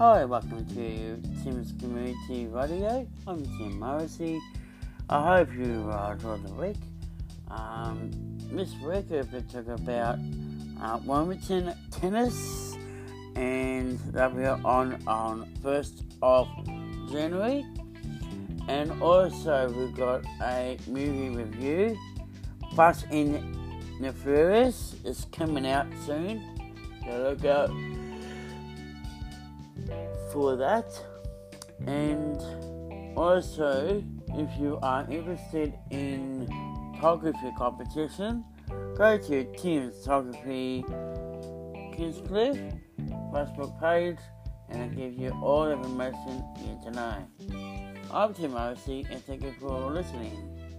Hi, welcome to Tim's Community Radio. I'm Tim Morrissey. I hope you uh, enjoyed the week. Um, this week I've been talking about uh, Wilmington tennis, and that'll be on on first of January. And also we've got a movie review. Fast and the Furious is coming out soon. So look out for that. And also, if you are interested in photography competition, go to Team Photography Kingscliff Facebook page and it gives you all the information you need to know. I'm Tim Morrissey and thank you for listening.